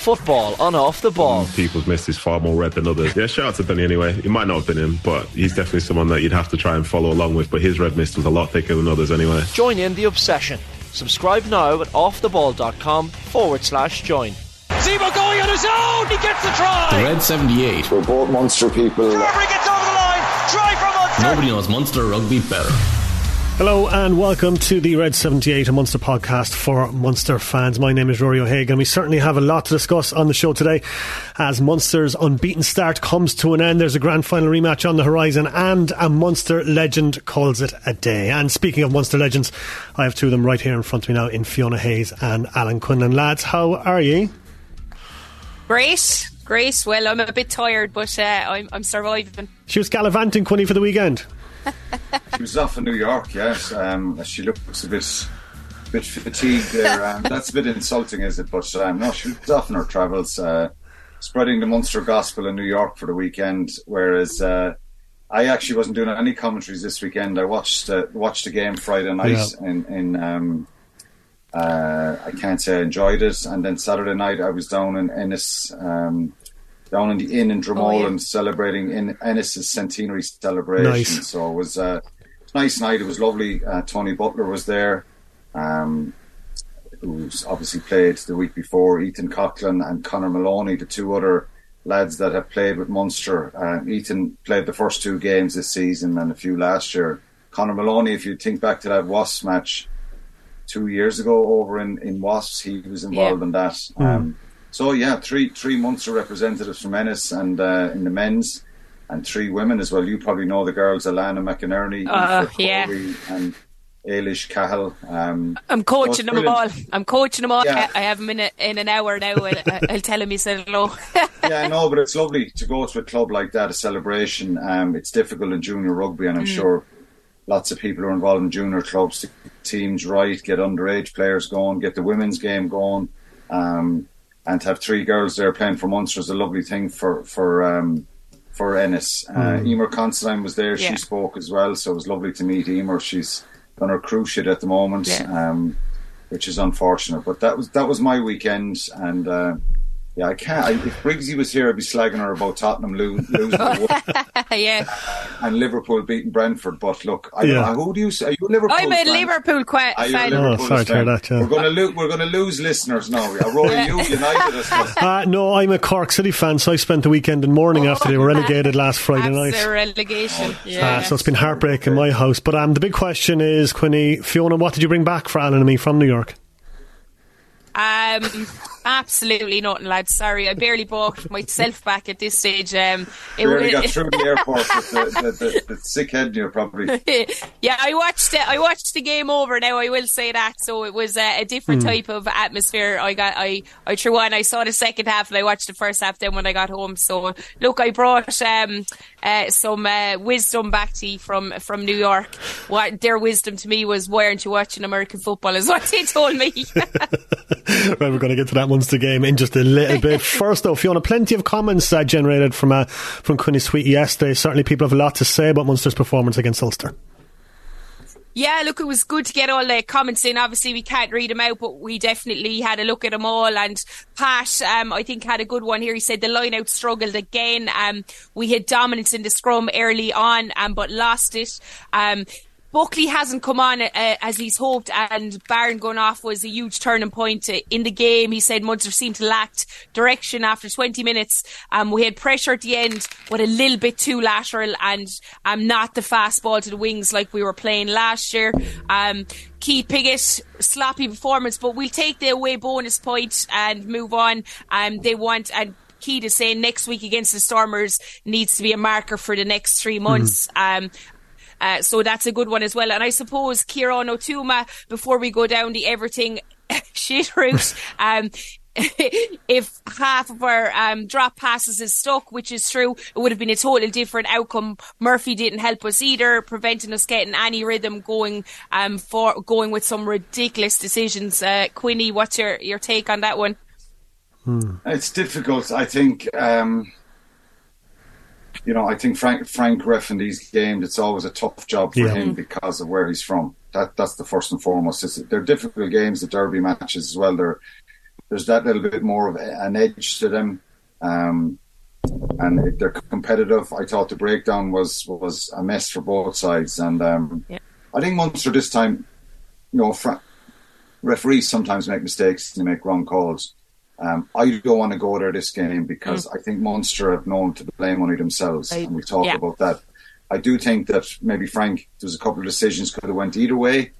Football on off the ball. People's missed is far more red than others. Yeah, shout out to Benny anyway. He might not have been him, but he's definitely someone that you'd have to try and follow along with. But his red mist was a lot thicker than others anyway. Join in the obsession. Subscribe now at offtheball.com forward slash join. Zebo going on his own. He gets the try. The Red 78. We're both Munster people. Carbery gets over the line. Try from Munster. Nobody knows Munster rugby better. Hello and welcome to the Red 78, a Munster podcast for Munster fans. My name is Ruairi O'Hagan. We certainly have a lot to discuss on the show today as Munster's unbeaten start comes to an end. There's a grand final rematch on the horizon and a Munster legend calls it a day. And speaking of Munster legends, I have two of them right here in front of me now in Fiona Hayes and Alan Quinlan. Lads, how are you? Great, great. Well, I'm a bit tired, but uh, I'm, I'm surviving. She was gallivanting, Quinny, for the weekend. She was off in New York, yes. Um, she looks a bit bit fatigued there. Um, that's a bit insulting, is it? But um, no, she was off in her travels, uh, spreading the Munster gospel in New York for the weekend. Whereas uh, I actually wasn't doing any commentaries this weekend. I watched uh, watched the game Friday night yeah. in in. Um, uh, I can't say I enjoyed it, and then Saturday night I was down in Ennis um, down in the inn in Dromoland oh, yeah. celebrating in Ennis's centenary celebration. Nice. So it was uh, a nice night. It was lovely. Uh, Tony Butler was there, um, who's obviously played the week before. Ethan Coughlan and Conor Moloney, the two other lads that have played with Munster. Um, Ethan played the first two games this season and a few last year. Conor Moloney, if you think back to that Wasps match two years ago over in, in Wasps, he was involved yeah. in that. Mm. So yeah, three three Munster representatives from Ennis and uh, in the men's, and three women as well. You probably know the girls, Alana McInerney, uh, yeah, and Eilish Cahill. Um, I'm coaching them all. I'm coaching them all. Yeah. I have them in, a, in an hour now. I'll, I'll tell him he said hello. yeah, no, but it's lovely to go to a club like that, a celebration. Um, it's difficult in junior rugby, and I'm mm. sure lots of people are involved in junior clubs to teams right, get underage players going, get the women's game going. Um, and to have three girls there playing for Munster is a lovely thing for for um, for Ennis. Uh, mm. Emer Considine was there; yeah. she spoke as well, so it was lovely to meet Emer. She's on her cruise ship at the moment, yeah. um, which is unfortunate. But that was that was my weekend, and uh, yeah, I can't. I, if Briggsy was here, I'd be slagging her about Tottenham lo- losing. yeah. And Liverpool beating Brentford. But look, I, yeah. who do you say? Are you a Liverpool I'm a fan? Liverpool qu- fan. Oh, sorry to hear that. Yeah. We're going to lo- we're going to lose listeners now. Ruairi, yeah. you United us. Uh, no, I'm a Cork City fan, so I spent the weekend in mourning oh, after they were relegated last Friday night. The relegation. Oh, yeah. Uh, so it's been heartbreak in my house. But um, the big question is, Quinny, Fiona, what did you bring back for Alan and me from New York? Um, absolutely nothing, lads. Sorry, I barely bought myself back at this stage. Um, it barely got through the airport with the, the, the, the sick head you probably. yeah, I watched it. I watched the game over. Now I will say that. So it was a, a different mm. type of atmosphere. I got. I I threw on. I saw the second half and I watched the first half. Then when I got home, so look, I brought um uh, some uh, wisdom back to you from from New York. What their wisdom to me was, why aren't you watching American football? Is what they told me. right, we're going to get to that Munster game in just a little bit. First, though, Fiona, plenty of comments uh, generated from uh, from Quinny Sweet yesterday. Certainly, people have a lot to say about Munster's performance against Ulster. Yeah, look, it was good to get all the comments in. Obviously, we can't read them out, but we definitely had a look at them all. And Pat, um, I think, had a good one here. He said the line out struggled again. Um, we had dominance in the scrum early on, um, but lost it. Um, Buckley hasn't come on uh, as he's hoped, and Barron going off was a huge turning point uh, in the game. He said Munster seemed to lack direction after 20 minutes. Um, we had pressure at the end, but a little bit too lateral, and um, not the fast ball to the wings like we were playing last year. Um, Keith Piggott, sloppy performance, but we'll take the away bonus point and move on. Um, they want and Keith is saying next week against the Stormers needs to be a marker for the next three months. Mm. Um, uh, so that's a good one as well. And I suppose Kieran Otuma, before we go down the everything shit route, um, if half of our um, drop passes is stuck, which is true, it would have been a totally different outcome. Murphy didn't help us either, preventing us getting any rhythm going um, for going with some ridiculous decisions. Uh, Quinny, what's your, your take on that one? Hmm. It's difficult. I think um, you know, I think Frank Frank ref in these games, it's always a tough job for yeah. him because of where he's from. That that's the first and foremost. It's, they're difficult games, the derby matches as well. They're there's that little bit more of an edge to them. Um, and they're competitive. I thought the breakdown was was a mess for both sides, and um, yeah. I think Munster this time, you know, fr- referees sometimes make mistakes and they make wrong calls. Um, I don't want to go there this game because mm. I think Munster have known to blame only themselves, I, and we talked yeah. about that. I do think that maybe Frank, there's a couple of decisions could have went either way.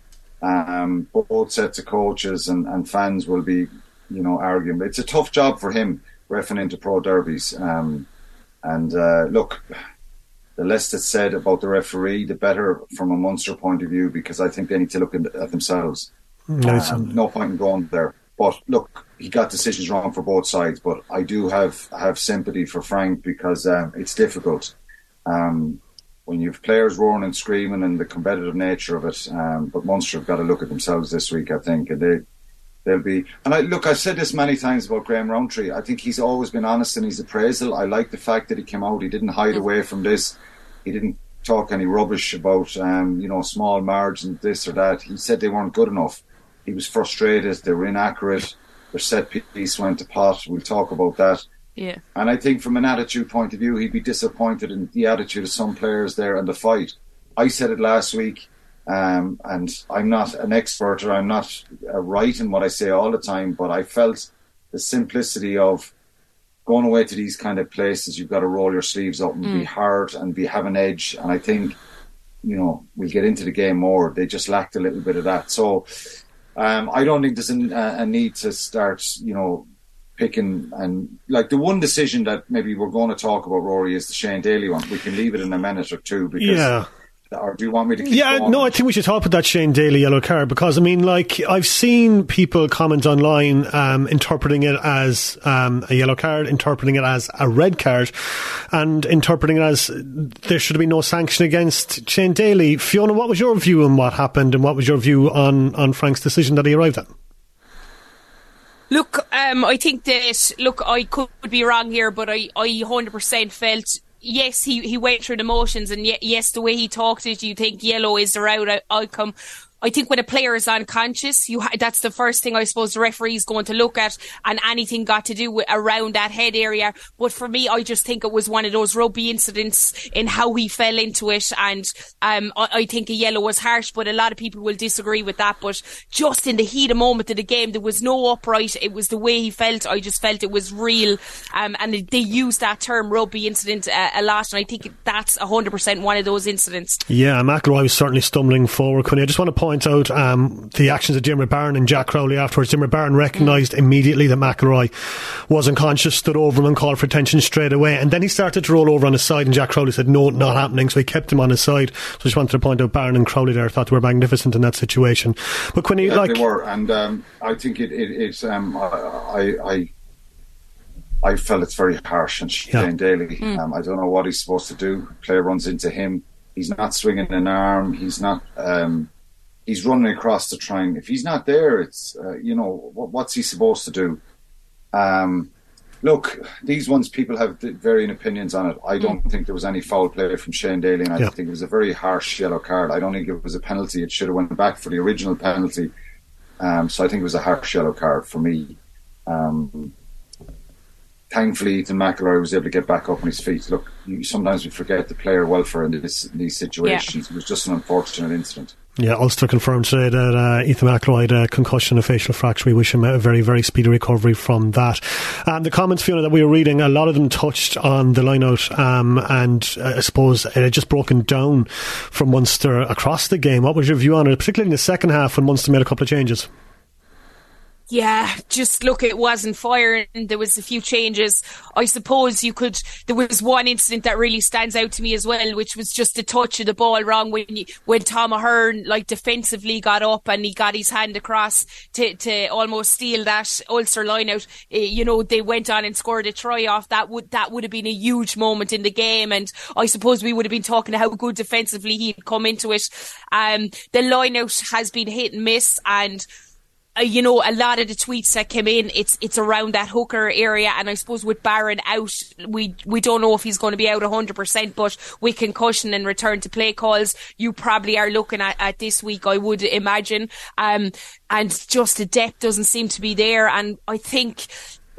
Um, both sets of coaches and, and fans will be, you know, arguing. It's a tough job for him, refing into pro derbies. Um, and uh, look, the less that's said about the referee, the better from a Munster point of view, because I think they need to look at themselves. Um, no point in going there. But look, he got decisions wrong for both sides. But I do have have sympathy for Frank because um, it's difficult. Um, when you've players roaring and screaming and the competitive nature of it. Um, but Munster have got to look at themselves this week, I think, and they they'll be. And I look, I've said this many times about Graham Rowntree. I think he's always been honest in his appraisal. I like the fact that he came out. He didn't hide away from this. He didn't talk any rubbish about um, you know small margins, this or that. He said they weren't good enough. He was frustrated. They were inaccurate. Their set piece went to pot. We'll talk about that. Yeah. And I think from an attitude point of view, he'd be disappointed in the attitude of some players there and the fight. I said it last week, um, and I'm not an expert or I'm not uh, right in what I say all the time, but I felt the simplicity of going away to these kind of places. You've got to roll your sleeves up and mm. be hard and be have an edge. And I think, you know, we'll get into the game more. They just lacked a little bit of that. So um, I don't think there's a, a need to start, you know, picking and like the one decision that maybe we're going to talk about Ruairi is the Shane Daly one. We can leave it in a minute or two because yeah. Or do you want me to? yeah, going? no. I think we should talk about that Shane Daly yellow card because I mean, like I've seen people comment online um, interpreting it as um, a yellow card, interpreting it as a red card, and interpreting it as there should be no sanction against Shane Daly. Fiona, what was your view on what happened, and what was your view on on Frank's decision that he arrived at? Look, um, I think that look, I could be wrong here, but I, I hundred percent felt yes, he, he went through the motions, and yes, the way he talked it, you think yellow is the route outcome. I think when a player is unconscious, you ha- that's the first thing I suppose the referee is going to look at, and anything got to do with around that head area. But for me, I just think it was one of those rugby incidents in how he fell into it, and um, I-, I, think a yellow was harsh. But a lot of people will disagree with that. But just in the heat of moment of the game, there was no upright. It was the way he felt. I just felt it was real, um, and they used that term rugby incident uh, a lot, and I think that's hundred percent one of those incidents. Yeah, McIlroy was certainly stumbling forward. Quinny, I just want to point point out um, the actions of Diarmuid Barron and Jack Crowley afterwards. Diarmuid Barron recognised immediately that McIlroy was unconscious, stood over him and called for attention straight away. And then he started to roll over on his side, and Jack Crowley said, No, not happening. So he kept him on his side. So I just wanted to point out Barron and Crowley there. I thought they were magnificent in that situation. But when he, yeah, like. They were, and um, I think it, it, it's. Um, I, I I felt it's very harsh and Shane yeah. Daly. Mm. Um, I don't know what he's supposed to do. Player runs into him. He's not swinging an arm. He's not. Um, he's running across the train. If he's not there, it's uh, you know what, what's he supposed to do? Um, look, these ones people have varying opinions on it. I don't mm. think there was any foul play from Shane Daly, and I yeah. think it was a very harsh yellow card. I don't think it was a penalty. It should have went back for the original penalty. Um, so I think it was a harsh yellow card for me. Um, thankfully, Ethan McIlroy was able to get back up on his feet. Look, you, sometimes we forget the player welfare in, this, in these situations. Yeah. It was just an unfortunate incident. Yeah, Ulster confirmed today that uh, Ethan McIlroy had a concussion, and a facial fracture. We wish him a very, very speedy recovery from that. Um, the comments, Fiona, that we were reading, a lot of them touched on the lineout, um, and uh, I suppose it had just broken down from Munster across the game. What was your view on it, particularly in the second half when Munster made a couple of changes? Yeah, just look, it wasn't firing. There was a few changes. I suppose you could. There was one incident that really stands out to me as well, which was just the touch of the ball wrong when you, when Tom Ahern like defensively got up and he got his hand across to, to almost steal that Ulster line out. Uh, you know, they went on and scored a try off. That would that would have been a huge moment in the game, and I suppose we would have been talking how good defensively he'd come into it. Um, the line out has been hit and miss, and uh, you know, a lot of the tweets that came in, it's it's around that hooker area, and I suppose with Barron out, we we don't know if he's going to be out hundred percent, but with concussion and return to play calls, you probably are looking at, at this week, I would imagine. Um, and just the depth doesn't seem to be there, and I think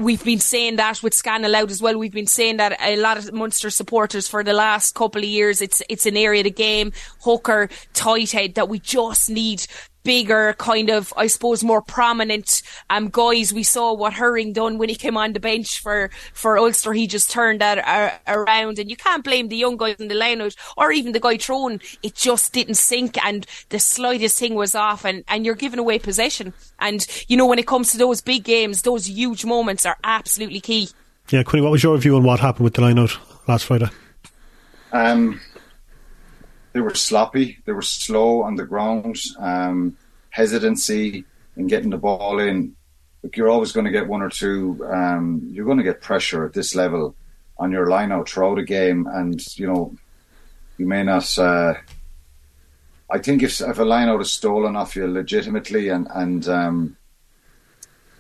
we've been saying that with Scan out as well. We've been saying that a lot of Munster supporters for the last couple of years. It's it's an area of the game, hooker, tight head that we just need bigger kind of, I suppose, more prominent um, guys. We saw what Herring done when he came on the bench for, for Ulster. He just turned that uh, around and you can't blame the young guys in the lineout or even the guy thrown. It just didn't sync and the slightest thing was off and, and you're giving away possession. And, you know, when it comes to those big games, those huge moments are absolutely key. Yeah, Quinny, what was your view on what happened with the lineout last Friday? Um, they were sloppy. They were slow on the ground. Um, hesitancy in getting the ball in. You're always going to get one or two. Um, you're going to get pressure at this level on your line out throughout a game, and you know you may not. Uh, I think if if a line out is stolen off you legitimately and and um,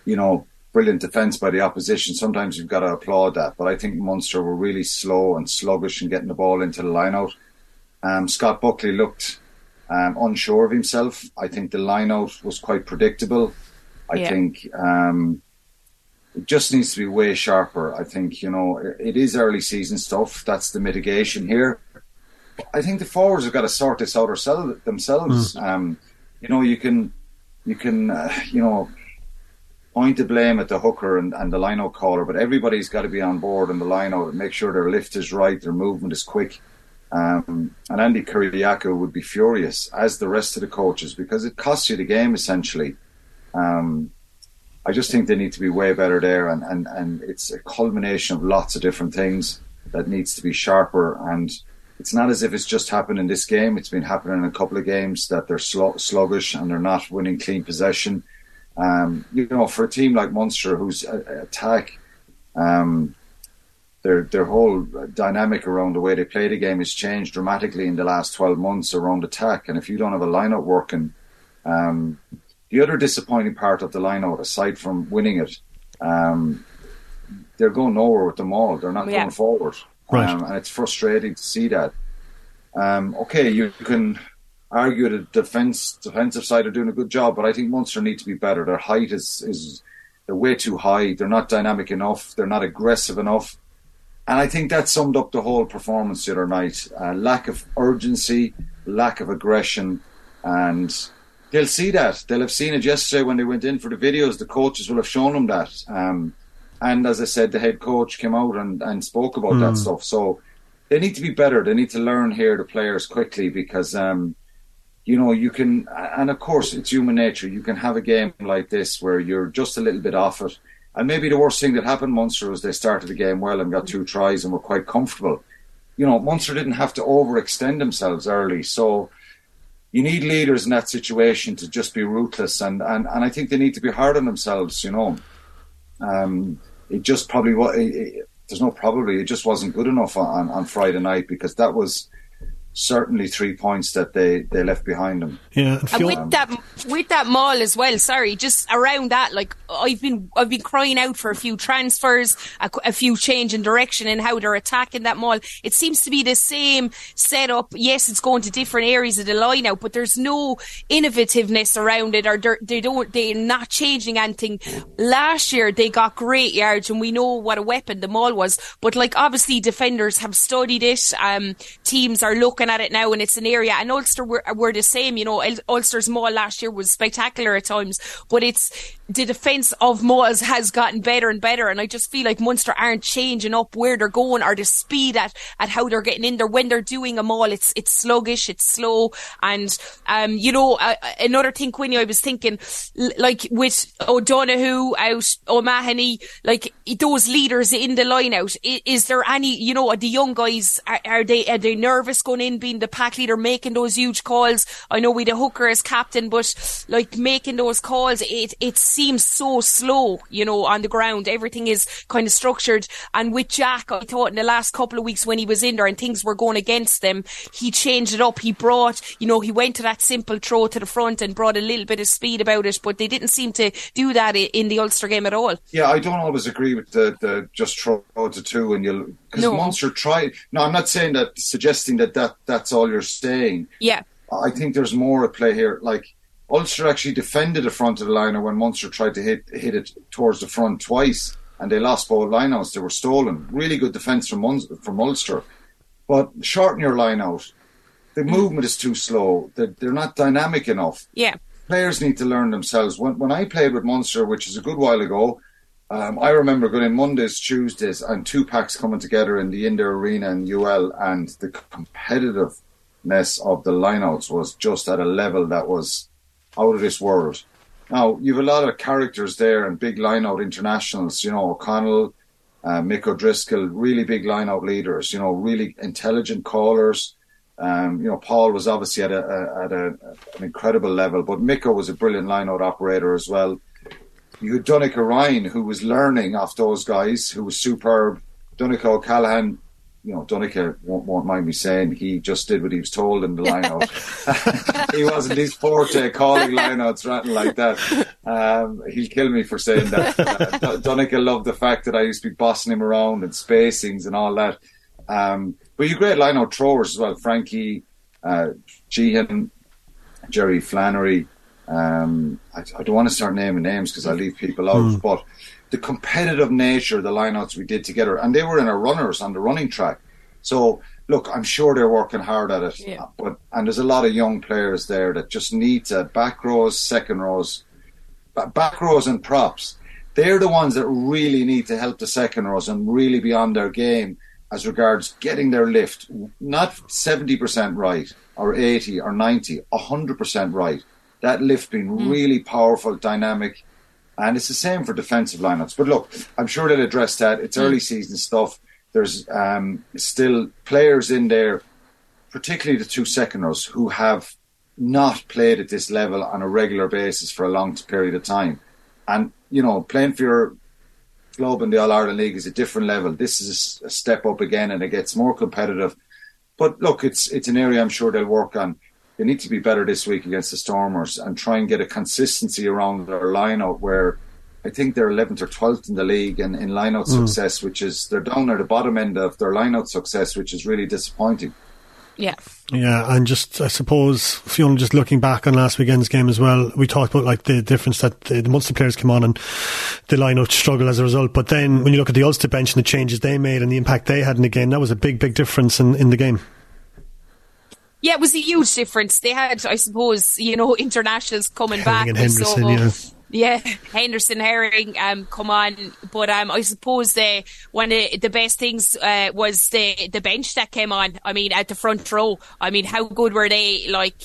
you know brilliant defence by the opposition, sometimes you've got to applaud that. But I think Munster were really slow and sluggish in getting the ball into the line out. Um, Scott Buckley looked um, unsure of himself. I think the lineout was quite predictable. I yeah. think um, it just needs to be way sharper. I think you know it is early season stuff. That's the mitigation here. I think the forwards have got to sort this out themselves. Mm. Um, you know, you can you can uh, you know point the blame at the hooker and, and the lineout caller, but everybody's got to be on board in the lineout and make sure their lift is right, their movement is quick. Um, and Andy Kyriacou would be furious, as the rest of the coaches, because it costs you the game essentially. Um, I just think they need to be way better there, and, and, and it's a culmination of lots of different things that needs to be sharper. And it's not as if it's just happened in this game; it's been happening in a couple of games that they're sl- sluggish and they're not winning clean possession. Um, you know, for a team like Munster, whose attack um, their their whole dynamic around the way they play the game has changed dramatically in the last 12 months around attack. And if you don't have a lineup working, um, the other disappointing part of the lineout, aside from winning it, um, they're going nowhere with them all. They're not yeah. going forward, right. um, and it's frustrating to see that. Um, okay, you can argue the defense defensive side are doing a good job, but I think Munster need to be better. Their height is is they're way too high. They're not dynamic enough. They're not aggressive enough. And I think that summed up the whole performance the other night. Uh, lack of urgency, lack of aggression, and they'll see that. They'll have seen it yesterday when they went in for the videos. The coaches will have shown them that. Um, and as I said, the head coach came out and, and spoke about mm. that hmm. stuff. So they need to be better. They need to learn here the players quickly because, um, you know, you can, and of course it's human nature. You can have a game like this where you're just a little bit off it and maybe the worst thing that happened Munster was they started the game well and got two tries and were quite comfortable. You know, Munster didn't have to overextend themselves early, so you need leaders in that situation to just be ruthless and, and, and I think they need to be hard on themselves, you know. Um, it just probably was, there's no probably, it just wasn't good enough on, on Friday night because that was certainly three points that they, they left behind them. Yeah, and with that with that maul as well. Sorry, just around that, like I've been I've been crying out for a few transfers, a, a few change in direction in how they're attacking that maul. It seems to be the same setup. Yes, it's going to different areas of the line out, but there's no innovativeness around it, or they don't they're not changing anything. Last year they got great yards, and we know what a weapon the maul was. But like obviously defenders have studied it. Um, teams are looking looking at it now and it's an area, and Ulster were, were the same, you know, Ulster's maul last year was spectacular at times, but it's, the defence of Mauls has gotten better and better, and I just feel like Munster aren't changing up where they're going or the speed at, at how they're getting in there. When they're doing a maul, it's it's sluggish, it's slow, and um, you know, uh, another thing, Quinny, I was thinking, like with O'Donoghue out, O'Mahony, like those leaders in the line out. Is, is there any, you know, the young guys are, are they are they nervous going in? In, being the pack leader, making those huge calls. I know we the hooker as captain, but like making those calls, it it seems so slow, you know, on the ground. Everything is kind of structured. And with Jack, I thought in the last couple of weeks when he was in there and things were going against them, he changed it up. He brought, you know, he went to that simple throw to the front and brought a little bit of speed about it, but they didn't seem to do that in the Ulster game at all. Yeah, I don't always agree with the, the just throw to two and you'll because no. Munster try. No, I'm not saying that, suggesting that, that that's all you're saying. Yeah, I think there's more at play here. Like Ulster actually defended the front of the liner when Munster tried to hit hit it towards the front twice, and they lost both lineouts. They were stolen. Really good defence from Munster, from Ulster, but shorten your lineout. The mm. movement is too slow. They're, they're not dynamic enough. Yeah players need to learn themselves. When, when I played with Munster, which is a good while ago, um, I remember going in Mondays, Tuesdays, and two packs coming together in the Indoor Arena in UL, and the competitiveness of the lineouts was just at a level that was out of this world. Now, you've a lot of characters there and big lineout internationals, you know, O'Connell, uh, Mick O'Driscoll, really big lineout leaders, you know, really intelligent callers. Um, you know, Paul was obviously at a, a at a, an incredible level, but Miko was a brilliant lineout operator as well. You had Donnacha Ryan, who was learning off those guys, who was superb. Donncha O'Callaghan, you know, Donnacha won't, won't, mind me saying he just did what he was told in the lineout. he wasn't his forte calling lineouts or anything like that. Um, he'll kill me for saying that. Uh, Donnacha loved the fact that I used to be bossing him around and spacings and all that. Um, but you great line out throwers as well. Frankie, uh, Sheahan, Jerry Flannery. Um, I, I, don't want to start naming names because I leave people out, mm. but the competitive nature of the lineouts we did together, and they were in our runners on the running track. So look, I'm sure they're working hard at it, yeah. but and there's a lot of young players there that just need to back rows, second rows, back rows and props. They're the ones that really need to help the second rows and really be on their game as regards getting their lift, not 70% right or 80 or 90, 100% right. That lift being mm. really powerful, dynamic. And it's the same for defensive lineups. But look, I'm sure they'll address that. It's mm. early season stuff. There's um, still players in there, particularly the two seconders, who have not played at this level on a regular basis for a long period of time. And, you know, playing for your club in the All Ireland League is a different level. This is a step up again, and it gets more competitive. But look, it's it's an area I'm sure they'll work on. They need to be better this week against the Stormers and try and get a consistency around their lineup where I think they're 11th or 12th in the league and in lineout mm. success, which is they're down at the bottom end of their lineout success, which is really disappointing. Yeah. Yeah, and just I suppose Fiona, just looking back on last weekend's game as well, we talked about like the difference that the, the Munster players came on and the lineup struggle as a result. But then when you look at the Ulster bench and the changes they made and the impact they had in the game, that was a big, big difference in, in the game. Yeah, it was a huge difference. They had, I suppose, you know, internationals coming back. And Henderson, yeah. Yeah, Henderson Herring um come on, but um I suppose the one of the best things uh, was the the bench that came on. I mean at the front row. I mean how good were they? Like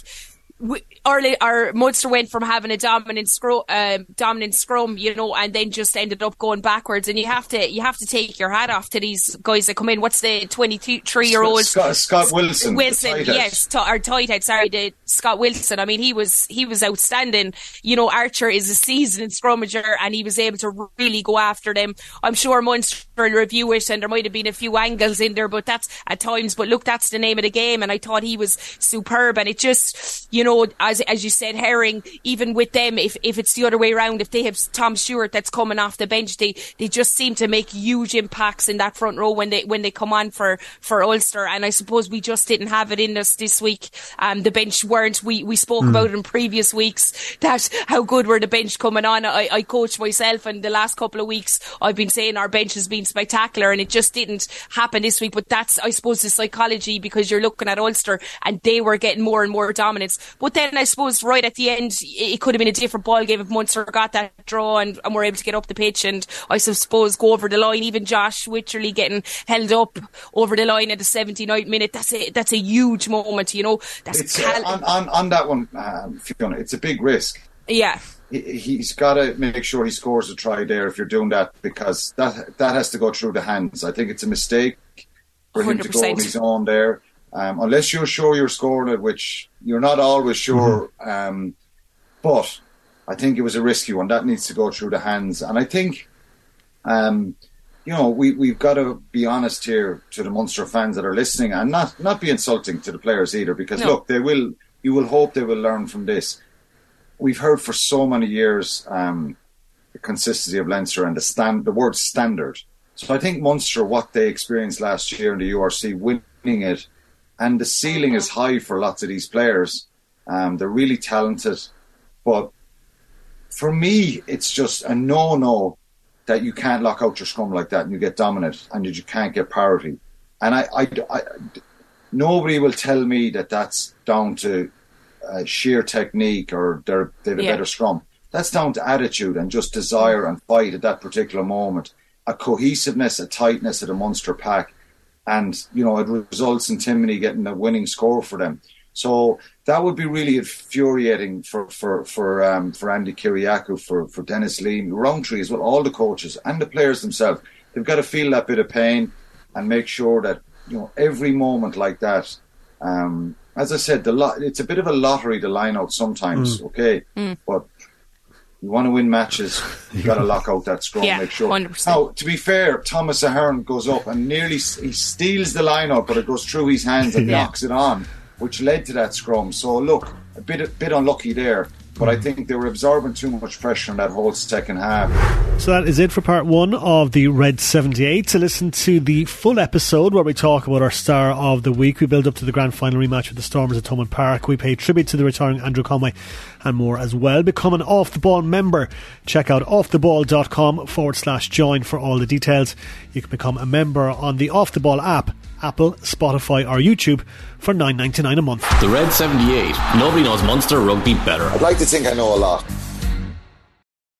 early, our Munster went from having a dominant scrum, uh, dominant scrum, you know, and then just ended up going backwards. And you have to, you have to take your hat off to these guys that come in. What's the twenty-three year old Scott, Scott, Wilson? Wilson, yes, t- or tighthead. Sorry, the Scott Wilson. I mean, he was he was outstanding. You know, Archer is a seasoned scrummager, and he was able to really go after them. I'm sure Munster will review it, and there might have been a few angles in there, but that's at times. But look, that's the name of the game, and I thought he was superb. And it just, you know, as as as you said, Herring, even with them, if if it's the other way around, if they have Tom Stewart that's coming off the bench, they they just seem to make huge impacts in that front row when they when they come on for for Ulster. And I suppose we just didn't have it in us this week. Um, the bench weren't. We we spoke mm. about it in previous weeks that how good were the bench coming on. I, I coach myself, and the last couple of weeks I've been saying our bench has been spectacular, and it just didn't happen this week. But that's I suppose the psychology because you're looking at Ulster and they were getting more and more dominance. But then I suppose right at the end, it could have been a different ball game if Munster got that draw and, and were able to get up the pitch and I suppose go over the line. Even Josh Wycherley getting held up over the line at the 79th minute. That's a that's a huge moment. You know, that's cal- on, on, on that one, um, Fiona. It's a big risk. Yeah he's got to make sure he scores a try there if you're doing that because that that has to go through the hands. I think it's a mistake for 100%. him to go on his own there. Um, unless you're sure you're scoring it, which you're not always sure. Mm-hmm. Um, but I think it was a risky one. That needs to go through the hands. And I think, um, you know, we, we've got to be honest here to the Munster fans that are listening and not, not be insulting to the players either, because No. look, they will, you will hope they will learn from this. We've heard for so many years um, the consistency of Leinster and the stand, the word standard. So I think Munster, what they experienced last year in the URC, winning it, and the ceiling is high for lots of these players. Um, they're really talented, but for me, it's just a no-no that you can't lock out your scrum like that and you get dominant and that you can't get parity. And I, I, I- nobody will tell me that that's down to uh, sheer technique or they're, they have a Yeah. better scrum. That's down to attitude and just desire and fight at that particular moment. A cohesiveness, a tightness of the Munster pack. And, you know, it results in Timoney getting a winning score for them. So that would be really infuriating for for for um, for Andy Kyriacou, for for Denis Leamy, Rowntree as well, all the coaches and the players themselves. They've got to feel that bit of pain and make sure that you know every moment like that. Um, as I said, the lot it's a bit of a lottery to line out sometimes, okay, but you want to win matches, you got to lock out that scrum, Yeah, make sure. 100%. Now, to be fair, Thomas Ahern goes up and nearly he steals the line out, but it goes through his hands and Yeah. knocks it on, which led to that scrum. So look, a bit a bit unlucky there, but I think they were absorbing too much pressure in that whole second half. So that is it for part one of the Red 78. To listen to the full episode where we talk about our star of the week, we build up to the grand final rematch with the Stormers at Thomond Park. We pay tribute to the retiring Andrew Conway and more as well. Become an off the ball member. Check out offtheball.com forward slash join for all the details. You can become a member on the Off the Ball app, Apple, Spotify, or YouTube for nine ninety nine a month. The Red 78. Nobody knows Munster rugby better. I'd like to think I know a lot.